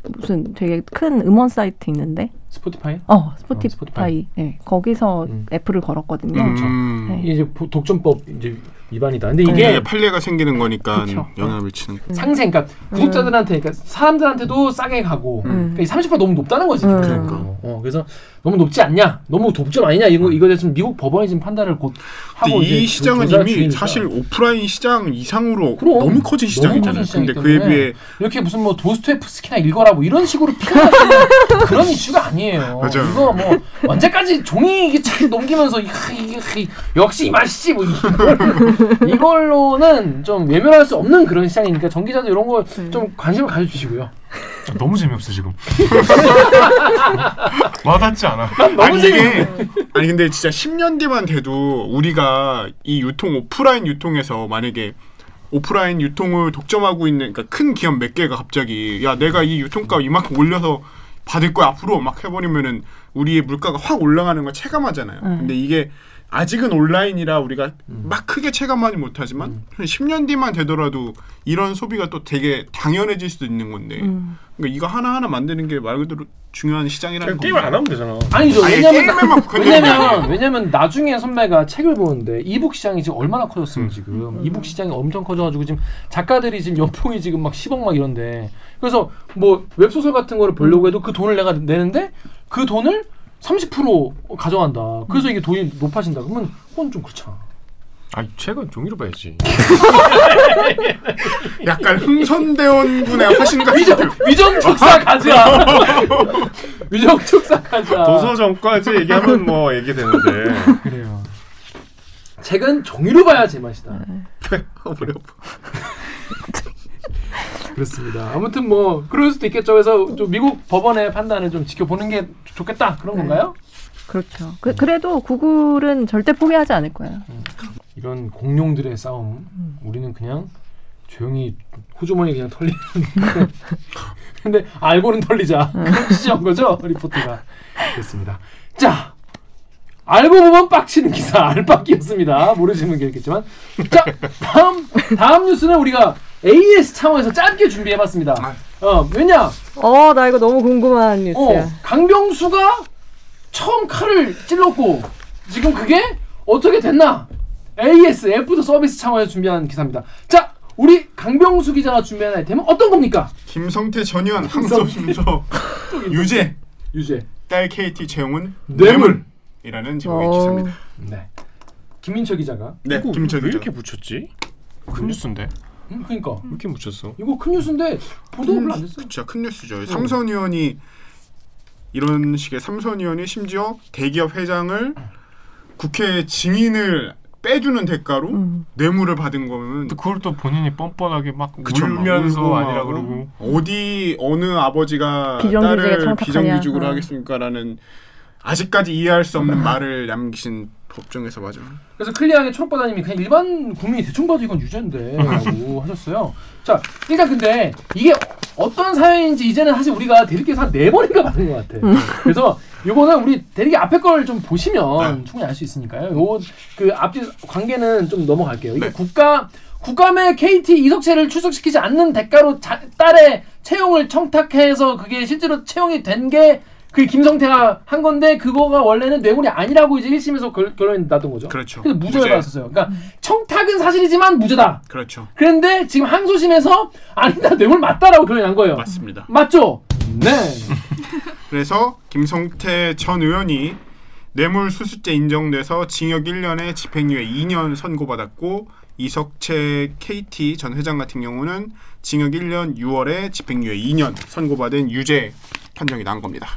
무슨 되게 큰 음원 사이트 있는데 Spotify? 어 Spotify, Spotify. 네, 거기서 음. 애플을 걸었거든요. 음. 네. 이게 이제 보- 독점법 이제 위반이다. 근데 이게 판례가 생기는 거니까 그쵸. 영향을 미치는 거. 상생, 그러니까 구독자들한테, 그러니까 사람들한테도 싸게 가고, 음. 그러니까 30% 너무 높다는 거지. 음. 그러니까. 어, 그래서 너무 높지 않냐, 너무 독점 아니냐 이거 이거 대해서 미국 법원이 지금 판단을 곧 하고 이 시장은 조사 이미 중이니까. 사실 오프라인 시장 이상으로 그럼. 너무 커진 시장이잖아요. 근데 그에 비해 이렇게 무슨 뭐 도스토옙스키나 읽어라 뭐 이런 식으로 피하는 그런 이슈가 아니에요. 맞아요. 이거 뭐 언제까지 종이 이게 쫙 넘기면서 이- 이- 이- 역시 이 맛이지 뭐 이걸, 이걸로는 좀 외면할 수 없는 그런 시장이니까 전기자도 이런 거 좀 관심을 가져주시고요. 너무 재미없어 지금. <laughs> 와닿지 않아. 너무 아니. 이게 아니 근데 진짜 10년 뒤만 돼도 우리가 이 유통 오프라인 유통에서 만약에 오프라인 유통을 독점하고 있는 그러니까 큰 기업 몇 개가 갑자기 야 내가 이 유통값 이만큼 올려서 받을 거야 앞으로 막 해버리면은 우리의 물가가 확 올라가는 걸 체감하잖아요. 음. 근데 이게 아직은 온라인이라 우리가 음. 막 크게 체감하지 못하지만 한 10년 뒤만 되더라도 이런 소비가 또 되게 당연해질 수도 있는 건데 음. 그러니까 이거 하나 하나 만드는 게 말 그대로 중요한 시장이라는 그냥 게임을 안 하면 되잖아. 아니죠. 아니, 왜냐면 왜냐면. 왜냐면 나중에 선배가 책을 보는데 이북 시장이 지금 얼마나 커졌어요 음. 지금 이북 시장이 엄청 커져가지고 지금 작가들이 지금 연봉이 지금 막 10억 막 이런데 그래서 뭐 웹소설 같은 거를 보려고 해도 그 돈을 내가 내는데 그 돈을 30% 가져간다. 그래서 이게 돈이 높아진다. 그러면 그건 좀 그렇잖아. 아 책은 종이로 봐야지. 약간 흥선대원 군의 화신 같은 위정 그- 위정 축사 가자. <laughs> 위정 축사 가자. 도서점까지 얘기하면 뭐 얘기되는데. 그래요. 책은 종이로 봐야 제맛이다. <laughs> 어려워. <laughs> 그렇습니다. 아무튼 뭐 그럴 수도 있겠죠. 그래서 좀 미국 법원의 판단을 좀 지켜보는 게 좋겠다 그런 네. 건가요? 그렇죠. 그, 그래도 구글은 절대 포기하지 않을 거예요. 이런 공룡들의 싸움 우리는 그냥 조용히 호주머니 그냥 털리는 <laughs> 근데 알고는 털리자 그런 취지한 거죠 리포트가 됐습니다 자 알고 보면 빡치는 기사 알빡기였습니다 모르시는 게 있겠지만 자 다음 다음 뉴스는 우리가 AS 차원에서 짧게 준비해봤습니다 어 왜냐 어, 나 이거 너무 궁금한 어, 뉴스야. 강병수가 처음 칼을 찔렀고 지금 그게 어떻게 됐나? AS 애프터 서비스 차원에서 준비한 기사입니다. 자, 우리 강병수 기자가 준비한 아이템은 어떤 겁니까? 김성태 전 의원 항소 심서 유죄 유죄. 딸 KT 채용은 뇌물. 뇌물이라는 제목의 어. 기사입니다. 네. 김민철 기자가. 네, 이거 김철 왜 기자. 이렇게 붙였지? 큰 뉴스인데. 음, 그러니까 왜 이렇게 붙였어? 이거 큰 뉴스인데 보도가 별로 안 됐어. 그쵸, 큰 뉴스죠. 삼선 의원이 이런 식의 삼선 의원이 심지어 대기업 회장을 국회 증인을 빼주는 대가로 음. 뇌물을 받은 거면 근데 그걸 또 본인이 뻔뻔하게 막 그쵸, 막 울면서 막, 아니라 어? 그러고. 어디 어느 아버지가 딸을. 비정규직으로 어. 하겠습니까라는 아직까지 이해할 수 없는 말을 남기신 법정에서 맞아. 그래서 클리어하게 초록바다님이 그냥 일반 국민이 대충 봐도 이건 유죄인데 라고 <laughs> 하셨어요. 자, 일단 근데 이게 어떤 사연인지 이제는 사실 우리가 대리께서 한네 번인가 받은 것 같아. 그래서 요거는 우리 대리기 앞에 걸 좀 보시면 네. 충분히 알 수 있으니까요. 요 그 앞뒤 관계는 좀 넘어갈게요. 이게 네. 국가 국감에 KT 이석채를 출석시키지 않는 대가로 자, 딸의 채용을 청탁해서 그게 실제로 채용이 된게 그 김성태가 한 건데 그거가 원래는 뇌물이 아니라고 이제 1심에서 결, 결론이 났던 거죠. 그렇죠. 그래서 무죄를 무죄. 받았었어요. 그러니까 청탁은 사실이지만 무죄다. 그렇죠. 그런데 지금 항소심에서 아니다 뇌물 맞다라고 결론이 난 거예요. 맞습니다. 맞죠? 네. <laughs> 그래서 김성태 전 의원이 뇌물 수수죄 인정돼서 징역 1년에 집행유예 2년 선고받았고 이석채 KT 전 회장 같은 경우는 징역 1년 6월에 집행유예 2년 선고받은 유죄 판정이 난 겁니다.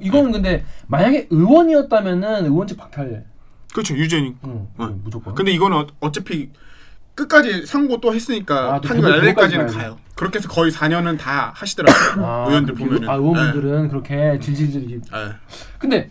이거는 근데 만약에 의원이었다면은 의원직 박탈. 그렇죠. 유죄니. 응, 응. 무조건. 근데 이거는 어- 어차피 끝까지 상고 또 했으니까 아, 또 판결 가야지. 가요. 그렇게 해서 거의 4년은 다 하시더라고요. 아, 의원들 그 보면은. 아, 의원분들은 그렇게 질질질. 네. 네. 근데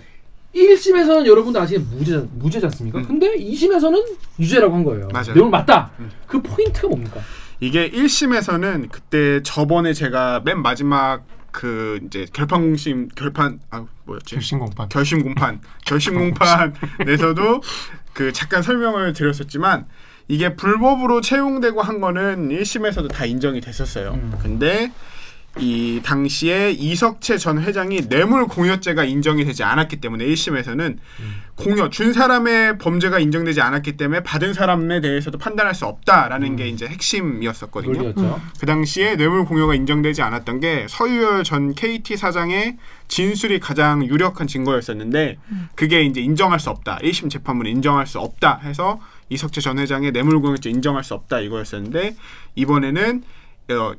1심에서는 여러분도 아시는 무죄 무죄지 않습니까? 음. 근데 2심에서는 유죄라고 한 거예요. 맞아요. 뇌물 맞다. 음. 그 포인트가 뭡니까? 이게 1심에서는 그때 저번에 제가 맨 마지막 그 이제 결판 공심 결판 아 뭐였지? 결심 공판. 결심 공판 <laughs> 결심 공판에서도 그 잠깐 설명을 드렸었지만 이게 불법으로 채용되고 한 거는 1심에서도 다 인정이 됐었어요. 음. 근데 이 당시에 이석채 전 회장이 뇌물 공여죄가 인정이 되지 않았기 때문에 1심에서는 공여 준 사람의 범죄가 인정되지 않았기 때문에 받은 사람에 대해서도 판단할 수 없다라는 게 이제 핵심이었었거든요. 논리였죠. 그 당시에 뇌물 공여가 인정되지 않았던 게 서유열 전 KT 사장의 진술이 가장 유력한 증거였었는데 그게 이제 인정할 수 없다. 1심 재판부는 인정할 수 없다 해서 이석채 전 회장의 뇌물 공여죄 인정할 수 없다 이거였었는데 이번에는 어,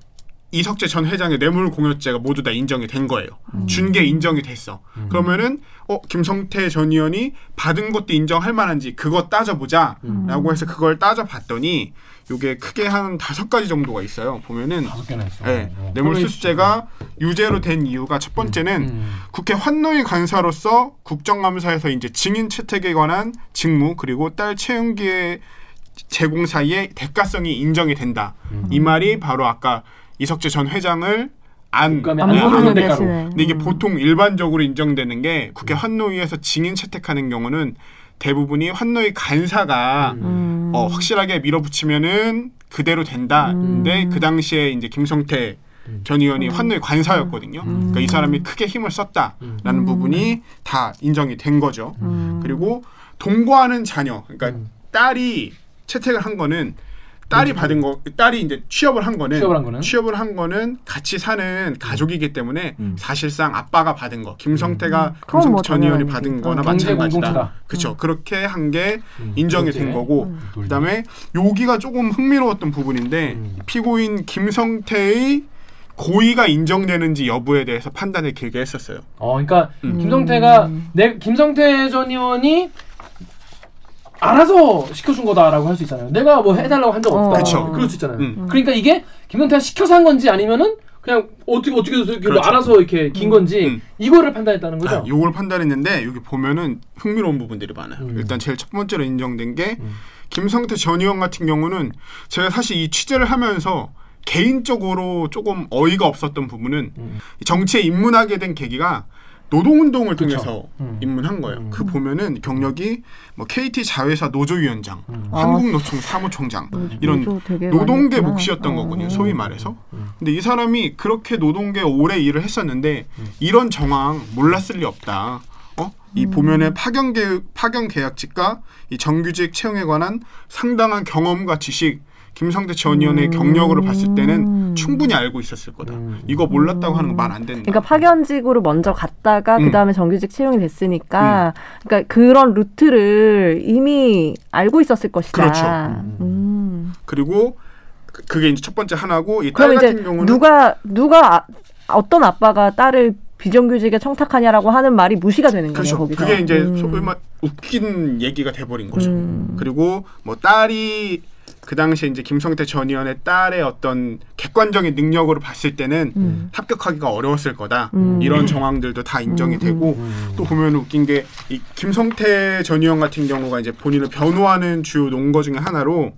이석재 전 회장의 뇌물 공여죄가 모두 다 인정이 된 거예요. 준게 인정이 됐어. 그러면은 어 김성태 전 의원이 받은 것도 인정할 만한지 그거 따져보자라고 해서 그걸 따져봤더니 요게 크게 한 다섯 가지 정도가 있어요. 보면은 다섯 개나 있어. 네, 어, 뇌물수수죄가 유죄로 된 이유가 첫 번째는 음. 국회 환노위 간사로서 국정감사에서 이제 증인 채택에 관한 직무 그리고 딸 채용기의 제공 사이에 대가성이 인정이 된다. 이 말이 바로 아까 이석재 전 회장을 안 안안 부르는 대가로. 근데 이게 보통 일반적으로 인정되는 게 국회 환노위에서 증인 채택하는 경우는 대부분이 환노위 간사가 음. 어, 확실하게 밀어붙이면은 그대로 된다. 근데 그 당시에 이제 김성태 전 의원이 환노위 관사였거든요. 그러니까 이 사람이 크게 힘을 썼다라는 부분이 다 인정이 된 거죠. 그리고 동거하는 자녀, 그러니까 딸이 채택을 한 거는 딸이 받은 거, 딸이 이제 취업을 한 거는 취업을 한 거는? 취업을 한 거는 같이 사는 가족이기 때문에 사실상 아빠가 받은 거, 김성태가 그건 김성태 뭐 전 의원이. 받은 거나 마찬가지다. 그렇죠. 그렇게 한게 음, 인정이. 된 거고 그다음에 여기가 조금 흥미로웠던 부분인데 음. 피고인 김성태의 고의가 인정되는지 여부에 대해서 판단을 길게 했었어요. 어, 그러니까 음. 김성태가 내 김성태 전 의원이 알아서 시켜준 거다라고 할 수 있잖아요. 내가 뭐 해달라고 한 적 없다. 어. 그쵸. 그럴 수 있잖아요. 음. 그러니까 이게 김성태가 시켜서 한 건지 아니면은 그냥 어떻게 어떻게 해서 이렇게 그렇죠. 알아서 이렇게 긴 건지 음. 이거를 판단했다는 거죠. 아, 요걸 판단했는데 여기 보면은 흥미로운 부분들이 많아요. 음. 일단 제일 첫 번째로 인정된 게 음. 김성태 전 의원 같은 경우는 제가 사실 이 취재를 하면서 개인적으로 조금 어이가 없었던 부분은 음. 정치에 입문하게 된 계기가 노동운동을 그쵸. 통해서 음. 입문한 거예요. 음. 그 보면은 경력이 뭐 KT 자회사 노조위원장, 음. 한국노총 사무총장 이런 노동계. 몫이었던 어. 거거든요. 소위 말해서. 음. 근데 이 사람이 그렇게 노동계 오래 일을 했었는데 이런 정황 몰랐을 리 없다. 어? 이 음. 보면은 파견 계획 파견 계약직과 이 정규직 채용에 관한 상당한 경험과 지식 김성태 전 의원의 음. 경력으로 봤을 때는 충분히 알고 있었을 거다. 음. 이거 몰랐다고 하는 거말안 된다. 그러니까 파견직으로 먼저 갔다가 음. 그 다음에 정규직 채용이 됐으니까 그러니까 그런 루트를 이미 알고 있었을 것이다. 그렇죠. 음. 그리고 그- 그게 이제 첫 번째 하나고 이딸 그럼 이제 같은 경우는 누가 누가 아, 어떤 아빠가 딸을 비정규직에 청탁하냐라고 하는 말이 무시가 되는 거예요 그렇죠. 거기서. 그게 이제 음. 소위 말 웃긴 얘기가 돼버린 거죠. 음. 그리고 뭐 딸이 그 당시에 이제 김성태 전 의원의 딸의 어떤 객관적인 능력으로 봤을 때는 음. 합격하기가 어려웠을 거다. 음. 이런 정황들도 다 인정이 되고 음. 또 보면 웃긴 게 이 김성태 전 의원 같은 경우가 이제 본인을 변호하는 주요 논거 중에 하나로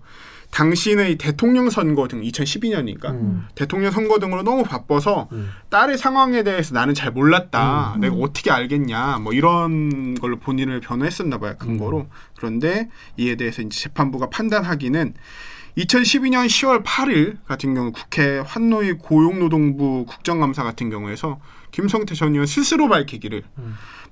당신의 대통령 선거 등 2012년이니까 음. 대통령 선거 등으로 너무 바빠서 음. 딸의 상황에 대해서 나는 잘 몰랐다. 내가 어떻게 알겠냐. 뭐 이런 걸로 본인을 변호했었나 봐요. 근거로. 그런데 이에 대해서 이제 재판부가 판단하기는 2012년 10월 8일 같은 경우 국회 환노위 고용노동부 국정감사 같은 경우에서 김성태 전 의원 스스로 밝히기를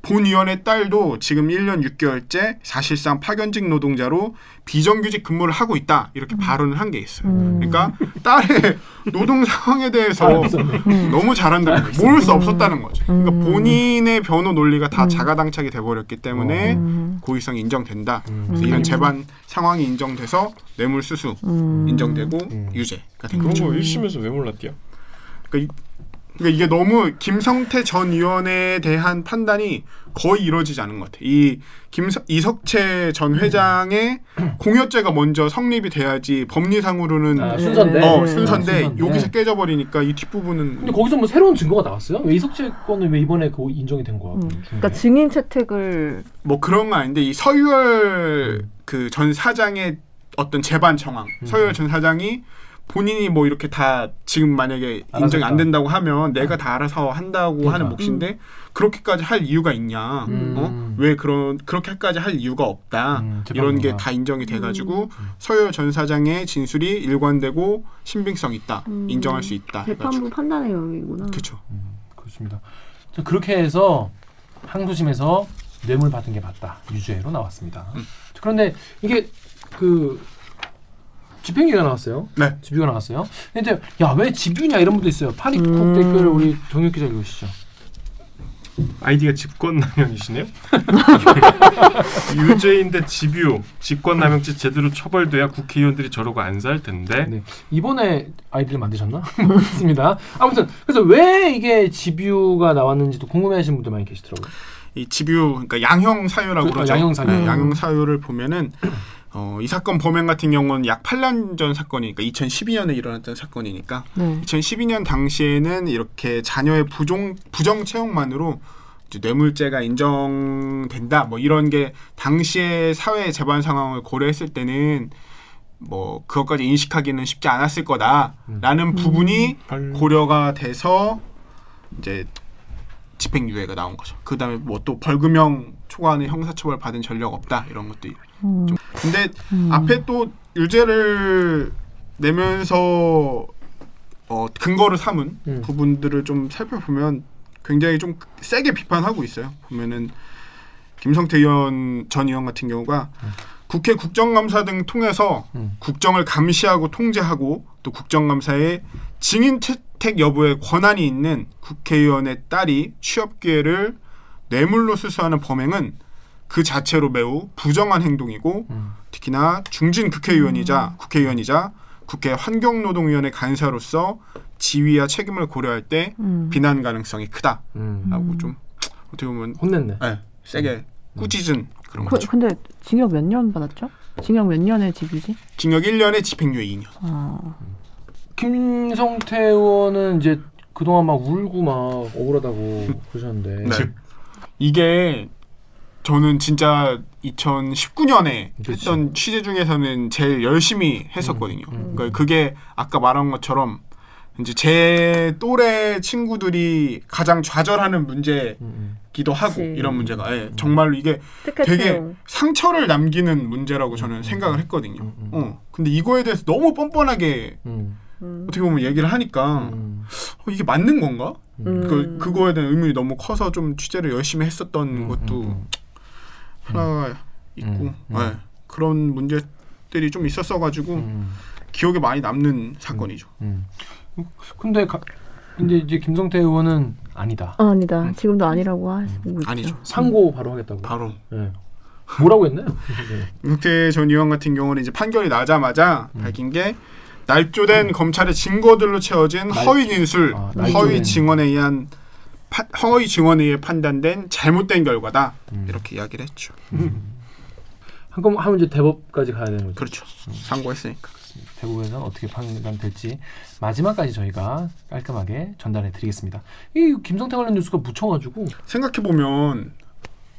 본 의원의 딸도 지금 1년 6개월째 사실상 파견직 노동자로 비정규직 근무를 하고 있다. 이렇게 발언을 한 게 있어요. 그러니까 딸의 <laughs> 노동 상황에 대해서 너무 잘한다는 거예요. 모를 수 없었다는 거죠. 그러니까 본인의 변호 논리가 다 자가당착이 돼버렸기 때문에 고의성이 인정된다. 그래서 이런 재반 상황이 인정돼서 뇌물수수 인정되고 유죄가 된 그런 거죠. 거 1심에서 왜 몰랐대요? 그러니까, 이, 그러니까 이게 너무 김성태 전 의원에 대한 판단이 거의 이루어지지 않은 것 같아요. 이 김서, 이석채 전 회장의 공여죄가 먼저 성립이 돼야지 법리상으로는 아, 순서인데. 어, 네. 순서인데 아, 순서인데. 여기서 깨져버리니까 이 뒷부분은 근데 거기서 뭐 새로운 증거가 나왔어요? 왜 이석재 건은 왜 이번에 그 인정이 된 거야? 음. 그러니까 증인 채택을 뭐 그런 건 아닌데 이 서유열 그 전 사장의 어떤 재반 청황 서유열 전 사장이 본인이 뭐 이렇게 다 지금 만약에 인정이 안. 된다고 하면 내가 다 알아서 한다고 그러니까. 하는 몫인데 그렇게까지 할 이유가 있냐? 음. 어? 왜 그런 그렇게까지 할 이유가 없다? 음, 이런 게. 다 인정이 돼가지고 서유열 전 사장의 진술이 일관되고 신빙성 있다, 인정할 수 있다. 재판부 판단의 영역이구나. 그렇죠. 그렇습니다. 자, 그렇게 해서 항소심에서 뇌물 받은 게 맞다 유죄로 나왔습니다. 음. 그런데 이게 그 집행유예가 나왔어요. 네. 집유가 나왔어요. 근데 야 왜 집유냐 이런 분도 있어요. 파리콕 음. 댓글 우리 정혁 기자 읽으시죠. 아이디가 집권남용이시네요. <laughs> 유죄인데 집유, 직권남용죄 제대로 처벌돼야 국회의원들이 저러고 안 살 텐데. 네. 이번에 아이디를 만드셨나? <laughs> 모르겠습니다. 아무튼 그래서 왜 이게 집유가 나왔는지도 궁금해하시는 분들 많이 계시더라고요. 이 집유 그러니까 양형 사유라고 그, 그러죠. 아, 양형 사유. 네, 양형 사유를 보면은 어, 이 사건 범행 같은 경우는 약 8년 전 사건이니까 2012년에 일어났던 사건이니까 네. 2012년 당시에는 이렇게 자녀의 부정 부정 채용만으로 이제 뇌물죄가 인정된다 뭐 이런 게 당시의 사회 재반 상황을 고려했을 때는 뭐 그것까지 인식하기는 쉽지 않았을 거다라는 부분이 헐. 고려가 돼서 이제 집행유예가 나온 거죠. 그 다음에 뭐 또 벌금형 초과하는 형사처벌 받은 전력 없다 이런 것도 음. 좀. 근데 앞에 또 유죄를 내면서 어, 근거를 삼은 음. 부분들을 좀 살펴보면 굉장히 좀 세게 비판하고 있어요. 보면은 김성태 의원 전 의원 같은 경우가 국회 국정감사 등 통해서 음. 국정을 감시하고 통제하고 또 국정감사에 증인 채택 여부에 권한이 있는 국회의원의 딸이 취업 기회를 뇌물로 수수하는 범행은 그 자체로 매우 부정한 행동이고 음. 특히나 중진 국회의원이자 국회의원이자 국회 환경노동위원회 간사로서 지위와 책임을 고려할 때 음. 비난 가능성이 크다라고 음. 좀 어떻게 보면 혼냈네. 네, 세게 꾸짖은 그런 그, 거죠. 근데 징역 몇 년 받았죠? 징역 몇 년의 집유지? 징역 1년에 집행유예 2년. 아, 김성태 의원은 이제 그동안 막 울고 막 억울하다고 그러셨는데 네. 이게 저는 진짜 2019년에 그치. 했던 취재 중에서는 제일 열심히 했었거든요. 음. 그러니까 그게 아까 말한 것처럼 이제 제 또래 친구들이 가장 좌절하는 문제기도 음, 하고 그치. 이런 문제가 예, 정말로 이게 되게. 상처를 남기는 문제라고 저는 생각을 했거든요. 음, 음. 어, 근데 이거에 대해서 너무 뻔뻔하게 음, 음. 어떻게 보면 얘기를 하니까 음, 어, 이게 맞는 건가? 음. 그 그거에 대한 의문이 너무 커서 좀 취재를 열심히 했었던 음, 것도 음, 음. 하나가 있고 음, 음. 네, 그런 문제들이 좀 있었어 가지고 음, 기억에 많이 남는 사건이죠. 음. 근데 가, 근데 이제 김성태 의원은 아니다. 아, 아니다. 지금도 아니라고 하시고. 아니죠. 상고 바로 하겠다고. 바로 네. 뭐라고 했나요? <laughs> 네. 윤태 전 의원 같은 경우는 이제 판결이 나자마자 음. 밝힌 게 날조된 검찰의 증거들로 채워진 날- 허위 진술, 아, 허위. 증언에 의한 파, 허위 증언에 의해 판단된 잘못된 결과다 음. 이렇게 이야기를 했죠. 한번 하면 이제 대법까지 가야 되는 거죠. 그렇죠. 상고했으니까. 대법에서는 어떻게 판단될지 마지막까지 저희가 깔끔하게 전달해 드리겠습니다. 이 김성태 관련 뉴스가 묻혀가지고 생각해 보면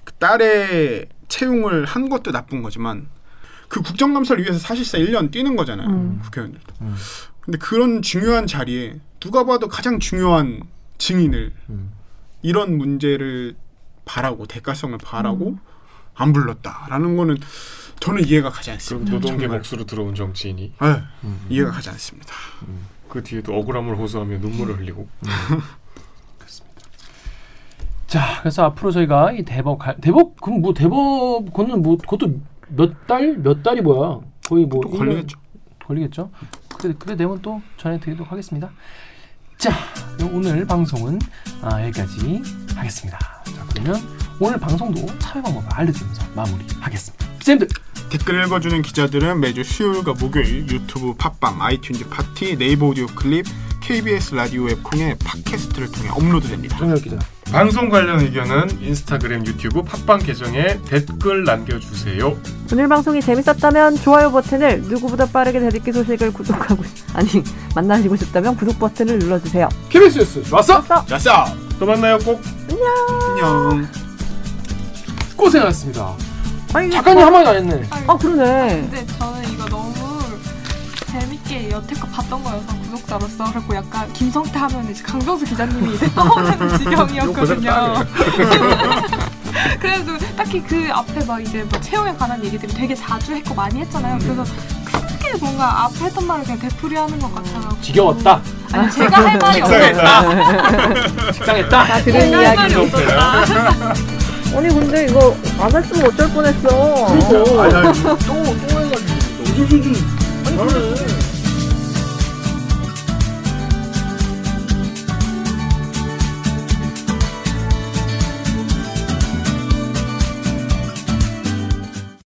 그 딸의 채용을 한 것도 나쁜 거지만 그 국정감사를 위해서 사실상 1년 뛰는 거잖아요. 음. 국회의원들도. 음. 근데 그런 중요한 자리에 누가 봐도 가장 중요한 증인을 음. 이런 문제를 바라고 대가성을 바라고 음. 안 불렀다라는 거는 저는 이해가 가지 않습니다. 노동계 정말. 몫으로 들어온 정치인이 네, 음. 이해가 가지 않습니다. 그 뒤에도 억울함을 호소하며 눈물을 흘리고 <laughs> 자, 그래서 앞으로 저희가 이 대법 갈, 대법 그럼 뭐 대법 그거는 뭐 그것도 몇 달 몇 달이 뭐야? 거의 뭐 걸리겠죠. 걸리겠죠. 그래 그래 되면 또 전해드리도록 하겠습니다. 자, 오늘 방송은 아, 여기까지 하겠습니다. 자, 그러면 오늘 방송도 참여 방법을 알려드리면서 마무리하겠습니다. 쌤들 댓글 읽어주는 기자들은 매주 수요일과 목요일 유튜브 팟빵, iTunes 팟티, 네이버 오디오 클립, KBS 라디오 앱 콩의 팟캐스트를 통해 업로드됩니다. 정혁 기자. 방송 관련 의견은 인스타그램, 유튜브, 팟빵 계정에 댓글 남겨주세요. 오늘 방송이 재밌었다면 좋아요 버튼을 누구보다 빠르게 대듣기 소식을 구독하고 아니 만나시고 싶다면 구독 버튼을 눌러주세요. KBS 뉴스 좋았어? 자싸 또 만나요 꼭. 안녕. 고생하셨습니다. 아니, 작가님 한 마디 안 했네. 아 그러네. 근데 저는 이거 너무 재밌게 여태껏 봤던 거여서 구독자로서 그리고 약간 김성태 하면 이제 강병수 기자님이 이제 떠오르는 <laughs> 지경이었거든요. <laughs> 그래도 딱히 그 앞에 막 이제 뭐 채용에 관한 얘기들이 되게 자주 했고 많이 했잖아요. 그래서 크게 뭔가 앞에 했던 말을 그냥 되풀이하는 것 같아요. 지겨웠다. 아니 제가 할 말이 없었다. 식상했다. 다 들은 이야기. 없었다. <laughs> 아니 근데 이거 안 했으면 어쩔 뻔했어. 아니, 아니, 또 또 해가지고. 아니 그래.